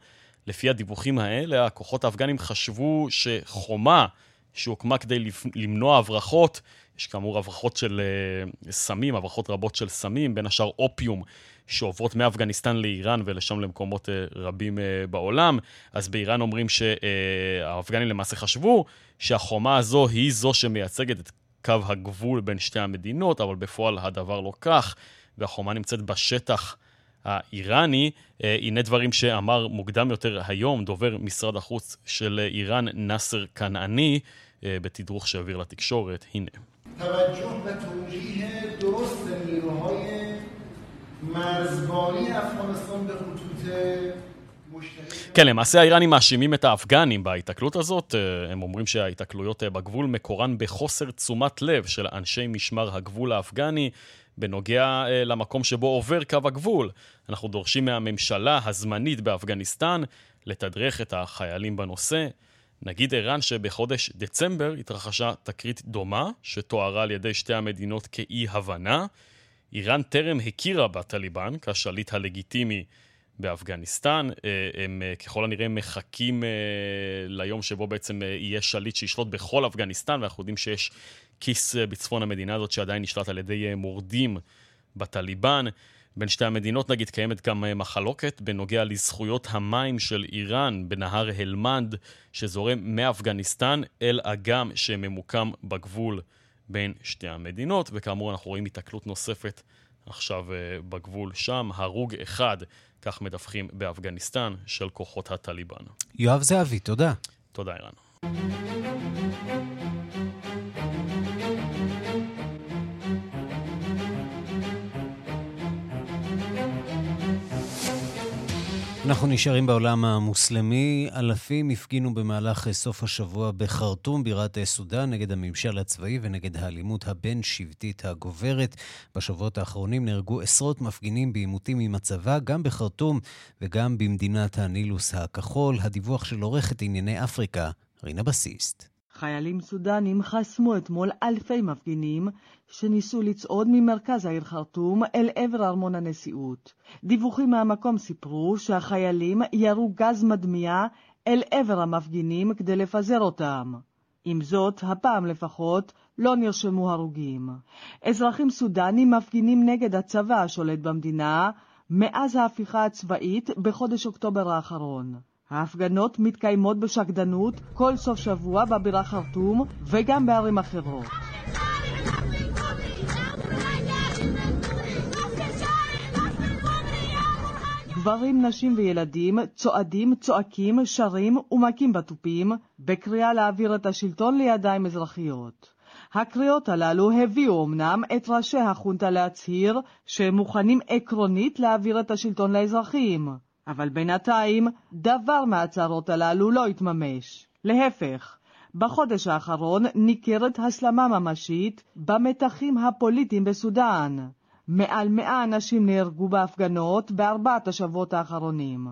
לפי הדיווחים האלה, הכוחות האפגנים חשבו שחומה שהוקמה כדי למנוע הברחות, יש כאמור הברחות של uh, סמים, הברחות רבות של סמים, בין השאר אופיום, שעוברות מאפגניסטן לאיראן ולשם למקומות uh, רבים uh, בעולם. אז באיראן אומרים שהאפגנים למעשה חשבו שהחומה הזו היא זו שמייצגת את קו הגבול בין שתי המדינות, אבל בפועל הדבר לא כך, והחומה נמצאת בשטח האיראני. הנה דברים שאמר מוקדם יותר היום דובר משרד החוץ של איראן, נאסר כנעני, בתדרוך שהעביר לתקשורת. הנה. כן, למעשה האיראנים מאשימים את האפגנים בהיתקלות הזאת. אה, הם אומרים שההיתקלויות בגבול מקורן בחוסר תשומת לב של אנשי משמר הגבול האפגני בנוגע למקום שבו עובר קו הגבול. אנחנו דורשים מהממשלה הזמנית באפגניסטן לתדרך את החיילים בנושא. נגיד ערן שבחודש דצמבר התרחשה תקרית דומה, שתוארה על ידי שתי המדינות כאי-הבנה. איראן טרם הכירה בטליבן כשליט הלגיטימי באפגניסטן. אה, הם אה, ככל הנראה מחכים ליום שבו בעצם יהיה שליט שישלוט בכל אפגניסטן, ואנחנו יודעים שיש כיס אה, בצפון המדינה הזאת שעדיין נשלט על ידי אה, מורדים בטליבן. בין שתי המדינות נגיד קיימת גם אה, מחלוקת בנוגע לזכויות המים של איראן בנהר הלמנד שזורם מאפגניסטן אל אגם שממוקם בגבול בין שתי המדינות וכאמור אנחנו רואים התקלות נוספת עכשיו בגבול שם, הרוג אחד, כך מדווחים באפגניסטן, של כוחות הטליבן. יואב זהבי, תודה. תודה, ערן. אנחנו נשארים בעולם המוסלמי. אלפים הפגינו במהלך סוף השבוע בחרטום, בירת סודאן, נגד הממשל הצבאי ונגד האלימות הבין-שבטית הגוברת. בשבועות האחרונים נהרגו עשרות מפגינים בעימותים עם הצבא, גם בחרטום וגם במדינת הנילוס הכחול. הדיווח של עורכת ענייני אפריקה, רינה בסיסט. חיילים סודנים חסמו אתמול אלפי מפגינים שניסו לצעוד ממרכז העיר חרטום אל עבר ארמון הנשיאות. דיווחים מהמקום סיפרו שהחיילים ירו גז מדמיע אל עבר המפגינים כדי לפזר אותם. עם זאת, הפעם לפחות, לא נרשמו הרוגים. אזרחים סודנים מפגינים נגד הצבא השולט במדינה מאז ההפיכה הצבאית בחודש אוקטובר האחרון. ההפגנות מתקיימות בשקדנות כל סוף שבוע בבירה חרטום וגם בערים אחרות. גברים, נשים וילדים צועדים, צועקים, שרים ומכים בתופים בקריאה להעביר את השלטון לידיים אזרחיות. הקריאות הללו הביאו אמנם את ראשי החונטה להצהיר שהם מוכנים עקרונית להעביר את השלטון לאזרחים, אבל בינתיים דבר מההצהרות הללו לא התממש. להפך, בחודש האחרון ניכרת הסלמה ממשית במתחים הפוליטיים בסודאן. מעל מאה אנשים נהרגו בהפגנות בארבעת השבועות האחרונים.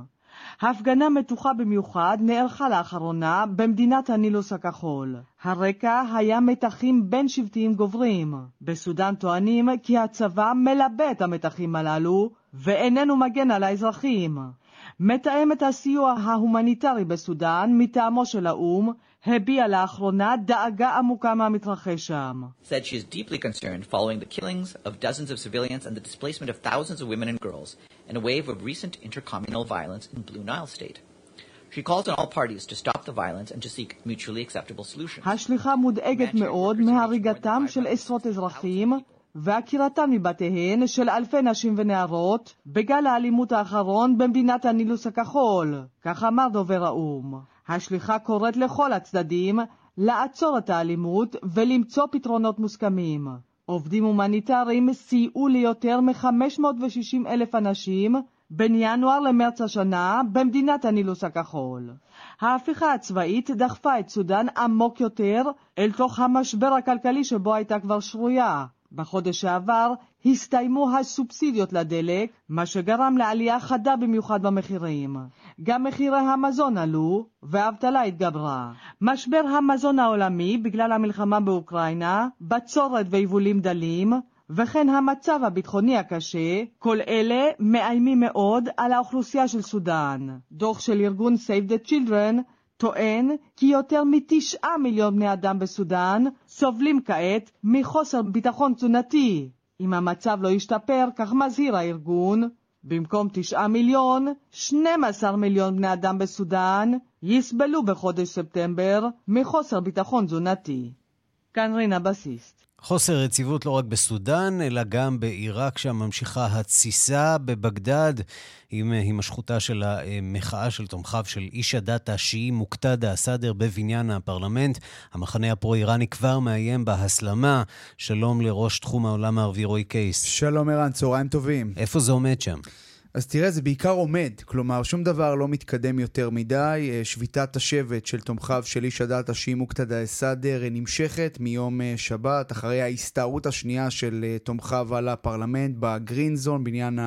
הפגנה מתוחה במיוחד נערכה לאחרונה במדינת הנילוס הכחול. הרקע היה מתחים בין שבטיים גוברים. בסודאן טוענים כי הצבא מלבה את המתחים הללו ואיננו מגן על האזרחים. מתאמת הסיוע ההומניטרי בסודאן מטעמו של האו"ם הביעה לאחרונה דאגה עמוקה מהמתרחש שם. said she is deeply concerned following the killings of dozens of civilians and the displacement of thousands of women and girls in a wave of recent intercommunal violence in Blue Nile state. She calls on all parties to stop the violence and to seek mutually acceptable solutions. השליחה מודאגת מאוד מהריגתם של עשרות אזרחים ועקירתן מבתיהן של אלפי נשים ונערות בגל האלימות האחרון במדינת הנילוס הכחול, כך אמר דובר האו"ם. השליחה קוראת לכל הצדדים לעצור את האלימות ולמצוא פתרונות מוסכמים. עובדים הומניטריים סייעו ליותר מ-560 אלף אנשים בין ינואר למרץ השנה במדינת הנילוס הכחול. ההפיכה הצבאית דחפה את סודאן עמוק יותר אל תוך המשבר הכלכלי שבו הייתה כבר שרויה. בחודש שעבר הסתיימו הסובסידיות לדלק, מה שגרם לעלייה חדה במיוחד במחירים. גם מחירי המזון עלו, והאבטלה התגברה. משבר המזון העולמי בגלל המלחמה באוקראינה, בצורת ויבולים דלים, וכן המצב הביטחוני הקשה, כל אלה מאיימים מאוד על האוכלוסייה של סודאן. דוח של ארגון Save the Children טוען כי יותר מתשעה מיליון בני אדם בסודאן סובלים כעת מחוסר ביטחון תזונתי. אם המצב לא ישתפר, כך מזהיר הארגון, במקום תשעה מיליון, 12 מיליון בני אדם בסודאן יסבלו בחודש ספטמבר מחוסר ביטחון תזונתי. כאן רינה בסיסט. חוסר יציבות לא רק בסודאן, אלא גם בעיראק, שם ממשיכה התסיסה בבגדד, עם הימשכותה של המחאה של תומכיו של איש הדת השיעי מוקתדה א-סאדר בבניין הפרלמנט. המחנה הפרו-איראני כבר מאיים בהסלמה. שלום לראש תחום העולם הערבי רועי קייס. שלום ערן, צהריים טובים. איפה זה עומד שם? אז תראה, זה בעיקר עומד, כלומר, שום דבר לא מתקדם יותר מדי. אה, שביתת השבט של תומכיו של איש הדת השיעי מוקתדה א-סאדר נמשכת מיום אה, שבת, אחרי ההסתערות השנייה של אה, תומכיו על הפרלמנט בגרין זון, בניין,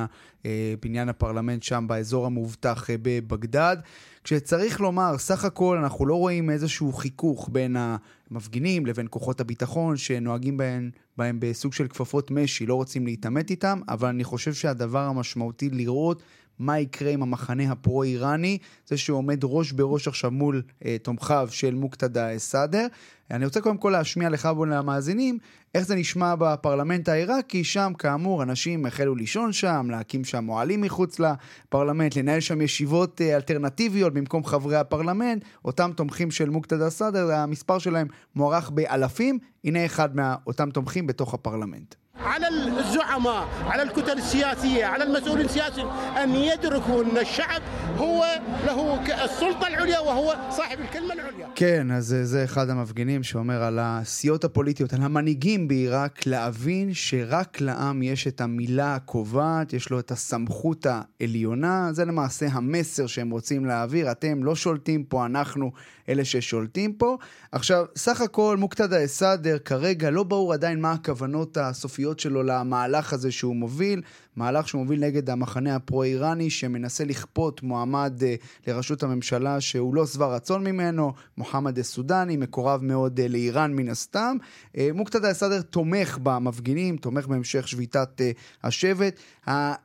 בניין הפרלמנט שם באזור המאובטח בבגדד. כשצריך לומר, סך הכל אנחנו לא רואים איזשהו חיכוך בין המפגינים לבין כוחות הביטחון שנוהגים בהם, בהם בסוג של כפפות משי, לא רוצים להתעמת איתם, אבל אני חושב שהדבר המשמעותי לראות מה יקרה עם המחנה הפרו-איראני, זה שהוא עומד ראש בראש עכשיו מול אה, תומכיו של מוקתדה א-סאדר. אני רוצה קודם כל להשמיע לך ולמאזינים איך זה נשמע בפרלמנט העיראקי, שם כאמור אנשים החלו לישון שם, להקים שם אוהלים מחוץ לפרלמנט, לנהל שם ישיבות אה, אלטרנטיביות במקום חברי הפרלמנט, אותם תומכים של מוקתדה א-סאדר, המספר שלהם מוערך באלפים, הנה אחד מאותם תומכים בתוך הפרלמנט. على الزعماء على الكتل السياسية على المسؤولين السياسيين أن يدركوا أن الشعب هو له السلطة العليا وهو صاحب الكلمة العليا כן, אז זה אחד המפגינים שאומר על הסיעות הפוליטיות, על המנהיגים בעיראק, להבין שרק לעם יש את המילה הקובעת, יש לו את הסמכות העליונה, זה למעשה המסר שהם רוצים להעביר, אתם לא שולטים פה, אנחנו אלה ששולטים פה. עכשיו, סך הכל מוקתדה א-סאדר כרגע לא ברור עדיין מה הכוונות הסופיות שלו למהלך הזה שהוא מוביל. מהלך שהוא מוביל נגד המחנה הפרו-איראני שמנסה לכפות מועמד uh, לראשות הממשלה שהוא לא שבע רצון ממנו, מוחמד א-סודני, מקורב מאוד uh, לאיראן מן הסתם. Uh, מוקתדה א-סאדר תומך במפגינים, תומך בהמשך שביתת השבט.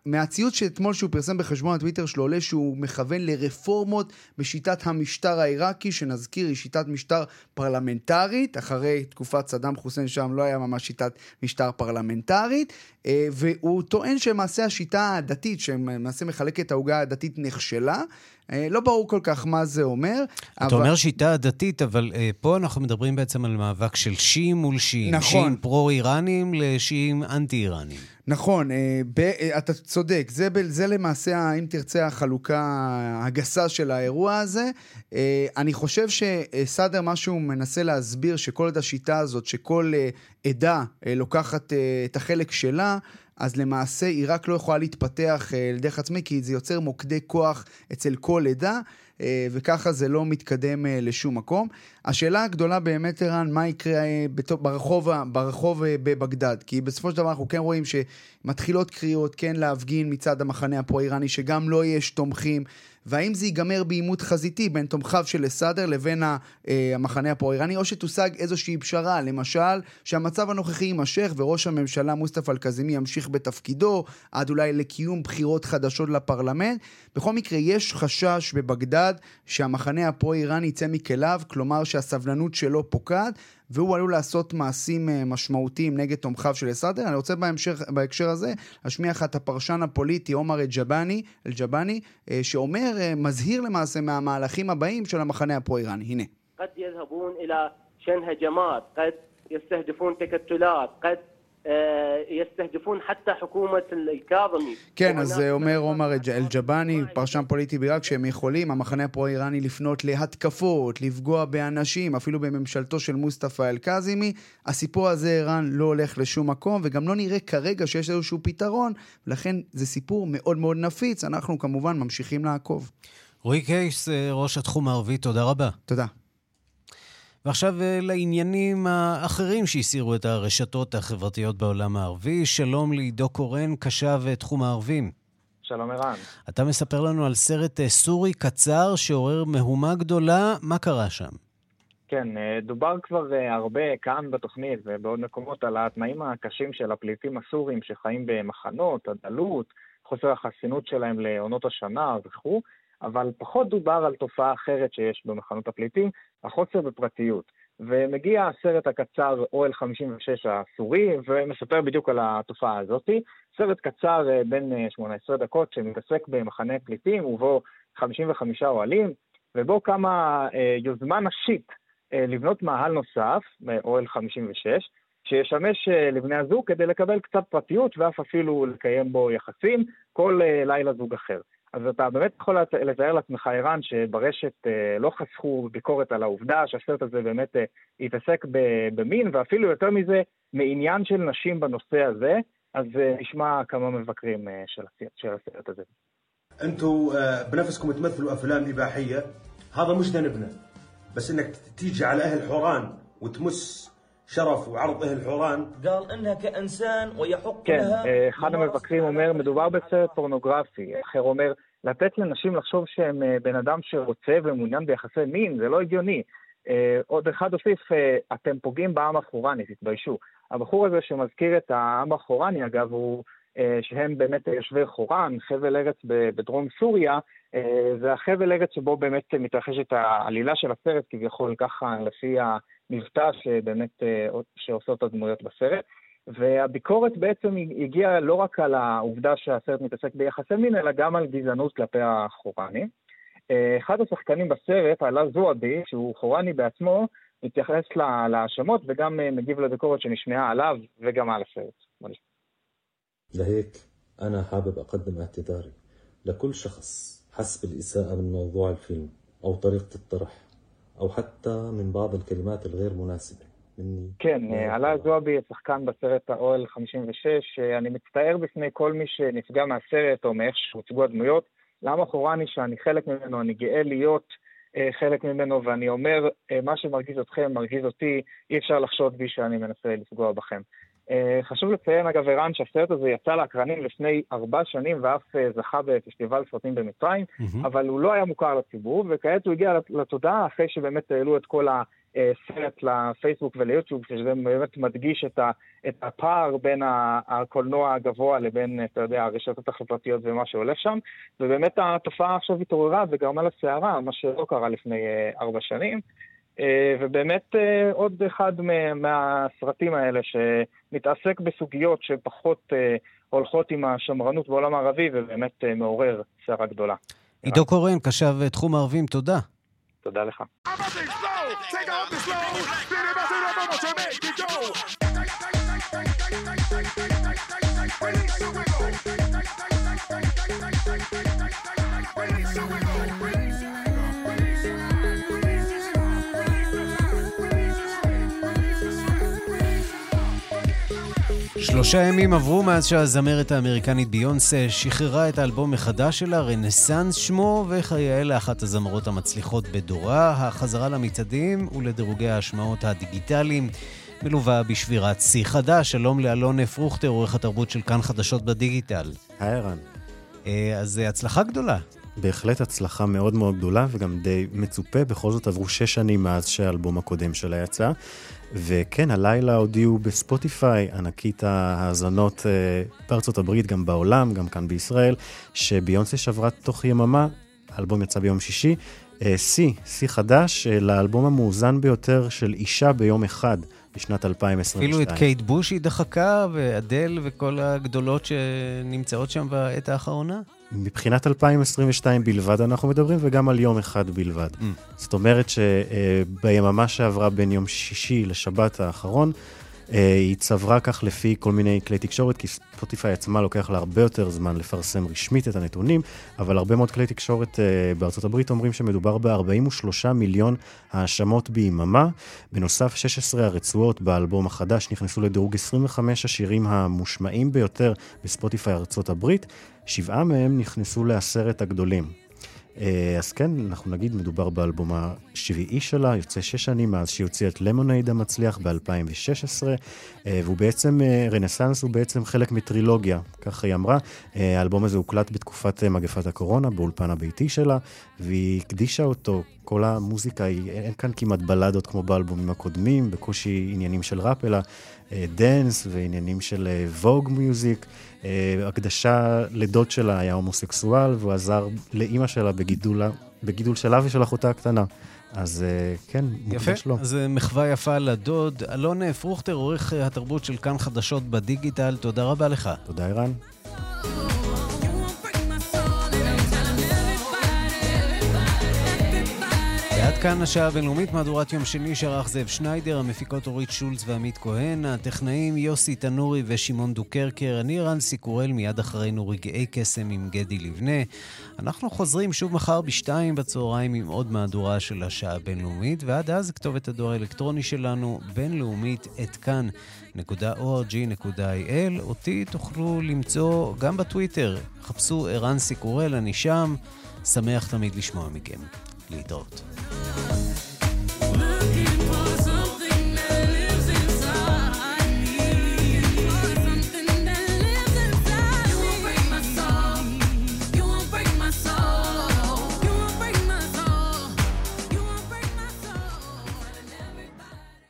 מהציוץ שאתמול שהוא פרסם בחשבון הטוויטר שלו עולה שהוא מכוון לרפורמות בשיטת המשטר העיראקי, שנזכיר היא שיטת משטר פרלמנטרית, אחרי תקופת סדאם חוסיין שם לא היה ממש שיטת משטר פרלמנטרית, והוא טוען שהם למעשה השיטה הדתית, שלמעשה מחלקת העוגה הדתית, נכשלה. אה, לא ברור כל כך מה זה אומר. אתה אבל... אומר שיטה דתית, אבל uh, פה אנחנו מדברים בעצם על מאבק של שיעים מול שיעים. נכון. שיעים פרו-איראנים לשיעים אנטי-איראנים. נכון, uh, ב, uh, אתה צודק. זה, זה למעשה, אם תרצה, החלוקה הגסה של האירוע הזה. אני חושב שסאדר, מה שהוא מנסה להסביר, שכל עוד השיטה הזאת, שכל עדה לוקחת את החלק שלה, אז למעשה עיראק לא יכולה להתפתח אה, לדרך עצמי, כי זה יוצר מוקדי כוח אצל כל עדה, אה, וככה זה לא מתקדם אה, לשום מקום. השאלה הגדולה באמת, ערן, מה יקרה ברחוב, ברחוב בבגדד? כי בסופו של דבר אנחנו כן רואים שמתחילות קריאות כן להפגין מצד המחנה הפרו-איראני, שגם לו לא יש תומכים, והאם זה ייגמר בעימות חזיתי בין תומכיו של אסאדר לבין אה, המחנה הפרו-איראני, או שתושג איזושהי פשרה, למשל, שהמצב הנוכחי יימשך וראש הממשלה מוסטפא אל-קזימי ימשיך בתפקידו, עד אולי לקיום בחירות חדשות לפרלמנט. בכל מקרה, יש חשש בבגדד שהמחנה הפרו-איראני יצא מכליו, כלומר שהסבלנות שלו פוקעת, והוא עלול לעשות מעשים אה, משמעותיים נגד תומכיו של אסאדר. אני רוצה בהמשך, בהקשר הזה להשמיע לך את הפרשן הפוליטי עומר אל-ג'באני, אל-ג'באני, אה, שאומר, אה, מזהיר למעשה מהמהלכים הבאים של המחנה הפרו-איראני. הנה. قد يذهبون إلى شن هجمات قد يستهدفون تكتلات قد יסתהדפון חתא חוכומת אל-כאזמי. כן, אז אומר עומר אל-ג'באני, פרשן פוליטי בעיראק, שהם יכולים, המחנה הפרו-איראני, לפנות להתקפות, לפגוע באנשים, אפילו בממשלתו של מוסטפא אל-כאזימי. הסיפור הזה, ערן, לא הולך לשום מקום, וגם לא נראה כרגע שיש איזשהו פתרון, ולכן זה סיפור מאוד מאוד נפיץ. אנחנו כמובן ממשיכים לעקוב. רועי קייס, ראש התחום הערבי, תודה רבה. תודה. ועכשיו אה, לעניינים האחרים שהסירו את הרשתות החברתיות בעולם הערבי. שלום לעידו קורן, קשב תחום הערבים. שלום ערן. אתה מספר לנו על סרט אה, סורי קצר שעורר מהומה גדולה, מה קרה שם? כן, אה, דובר כבר הרבה כאן בתוכנית ובעוד מקומות על התנאים הקשים של הפליטים הסורים שחיים במחנות, הדלות, חוסר החסינות שלהם לעונות השנה וכו'. אבל פחות דובר על תופעה אחרת שיש במחנות הפליטים, החוסר בפרטיות. ומגיע הסרט הקצר אוהל 56 הסורי, ומספר בדיוק על התופעה הזאת. סרט קצר אה, בין 18 אה, דקות שמתעסק במחנה פליטים, ובו 55 אוהלים, ובו קמה אה, יוזמה נשית לבנות מאהל נוסף, אוהל 56, שישמש לבני הזוג כדי לקבל קצת פרטיות ואף אפילו לקיים בו יחסים, כל לילה זוג אחר. אז אתה באמת יכול לתאר לעצמך, ערן, שברשת אה, לא חסכו ביקורת על העובדה שהסרט הזה באמת אה, התעסק במין, ואפילו יותר מזה, מעניין של נשים בנושא הזה, אז אה, נשמע כמה מבקרים של, של הסרט הזה. انتوا بنفسكم تمثلوا افلام اباحيه هذا مش ذنبنا بس انك تيجي على اهل حوران وتمس شرف وعرض أهل حوران قال إنها كإنسان ويحق כן, אחד המבקרים אומר, מדובר בסרט פורנוגרפי. אחר אומר, לתת לנשים לחשוב שהם בן אדם שרוצה ומעוניין ביחסי מין, זה לא הגיוני. עוד אחד הוסיף, אתם פוגעים בעם החורני, תתביישו. הבחור הזה שמזכיר את העם החורני, אגב, הוא שהם באמת יושבי חורן, חבל ארץ בדרום סוריה, זה החבל ארץ שבו באמת מתרחשת העלילה של הסרט, כביכול ככה לפי מבטא שבאמת, אה, שעושות הדמויות בסרט. והביקורת בעצם הגיעה לא רק על העובדה שהסרט מתעסק ביחסי מין, אלא גם על גזענות כלפי החורני. אה, אחד השחקנים בסרט, עלה זועבי, שהוא חורני בעצמו, מתייחס להאשמות וגם אה, מגיב לביקורת שנשמעה עליו וגם על הסרט. لهيك أنا حابب أقدم اعتذاري لكل شخص حس بالإساءة من موضوع الفيلم أو طريقة الطرح أو حتى من بعض الكلمات الغير مناسبة. כן, עלה זועבי, שחקן בסרט האוהל 56, אני מצטער בפני כל מי שנפגע מהסרט או מאיך שהוצגו הדמויות. למה חורני שאני חלק ממנו, אני גאה להיות אה, חלק ממנו, ואני אומר, אה, מה שמרגיז אתכם מרגיז אותי, אי אפשר לחשוד בי שאני מנסה לפגוע בכם. אה, חשוב לציין, אגב, ערן, שהסרט הזה יצא לאקרנים לפני ארבע שנים ואף אה, זכה בפסטיבל סרטים במצרים, mm-hmm. אבל הוא לא היה מוכר לציבור, וכעת הוא הגיע לתודעה אחרי שבאמת העלו את כל הסרט לפייסבוק וליוטיוב, שזה באמת מדגיש את, ה, את הפער בין הקולנוע הגבוה לבין, אתה יודע, הרשתות החברתיות ומה שהולך שם, ובאמת התופעה עכשיו התעוררה וגרמה לסערה, מה שלא קרה לפני אה, ארבע שנים. אה, ובאמת אה, עוד אחד מהסרטים האלה שמתעסק בסוגיות שפחות אה, הולכות עם השמרנות בעולם הערבי ובאמת מעורר סערה גדולה. עידו קורן, קשב תחום הערבים, תודה. תודה לך. שלושה ימים עברו מאז שהזמרת האמריקנית ביונסה שחררה את האלבום מחדש שלה, רנסאנס שמו, וכיאה לאחת הזמרות המצליחות בדורה, החזרה למצעדים ולדירוגי ההשמעות הדיגיטליים, מלווה בשבירת שיא חדש. שלום לאלון פרוכטר, עורך התרבות של כאן חדשות בדיגיטל. היי רן. אה, אז הצלחה גדולה. בהחלט הצלחה מאוד מאוד גדולה וגם די מצופה. בכל זאת עברו שש שנים מאז שהאלבום הקודם שלה יצא. וכן, הלילה הודיעו בספוטיפיי, ענקית ההאזנות אה, בארצות הברית, גם בעולם, גם כאן בישראל, שביונסה שברה תוך יממה, האלבום יצא ביום שישי, אה, שיא, שיא חדש אה, לאלבום המאוזן ביותר של אישה ביום אחד. בשנת 2022. אפילו את קייט בוש היא דחקה, ואדל וכל הגדולות שנמצאות שם בעת האחרונה? מבחינת 2022 בלבד אנחנו מדברים, וגם על יום אחד בלבד. Mm. זאת אומרת שביממה שעברה בין יום שישי לשבת האחרון, אה, היא צברה כך לפי כל מיני כלי תקשורת, כי ספוטיפיי עצמה לוקח לה הרבה יותר זמן לפרסם רשמית את הנתונים, אבל הרבה מאוד כלי תקשורת אה, בארצות הברית אומרים שמדובר ב-43 מיליון האשמות ביממה. בנוסף, 16 הרצועות באלבום החדש נכנסו לדירוג 25 השירים המושמעים ביותר בספוטיפיי ארצות הברית, שבעה מהם נכנסו לעשרת הגדולים. אה, אז כן, אנחנו נגיד, מדובר באלבום השביעי שלה, יוצא שש שנים מאז שהיא הוציאה את Lemonade המצליח ב-2016, אה, והוא בעצם, אה, רנסאנס הוא בעצם חלק מטרילוגיה, כך היא אמרה. האלבום הזה הוקלט בתקופת מגפת הקורונה, באולפן הביתי שלה, והיא הקדישה אותו, כל המוזיקה, אין כאן כמעט בלדות כמו באלבומים הקודמים, בקושי עניינים של ראפ, אלא dance ועניינים של vogue music. אה, הקדשה לדוד שלה היה הומוסקסואל, והוא עזר לאימא שלה בגידול, בגידול שלה ושל אחותה הקטנה. אז אה, כן, מוקדש לו. יפה, אז אה, מחווה יפה לדוד. אלון פרוכטר, עורך התרבות של כאן חדשות בדיגיטל, תודה רבה לך. תודה, ערן. כאן השעה הבינלאומית, מהדורת יום שני שערך זאב שניידר, המפיקות אורית שולץ ועמית כהן, הטכנאים יוסי תנורי ושמעון דוקרקר, אני רנסי קורל, מיד אחרינו רגעי קסם עם גדי לבנה. אנחנו חוזרים שוב מחר בשתיים בצהריים עם עוד מהדורה של השעה הבינלאומית, ועד אז כתובת הדואר האלקטרוני שלנו, בינלאומית, את כאן.org.il. אותי תוכלו למצוא גם בטוויטר, חפשו ערן סיקורל, אני שם, שמח תמיד לשמוע מכם. Thought.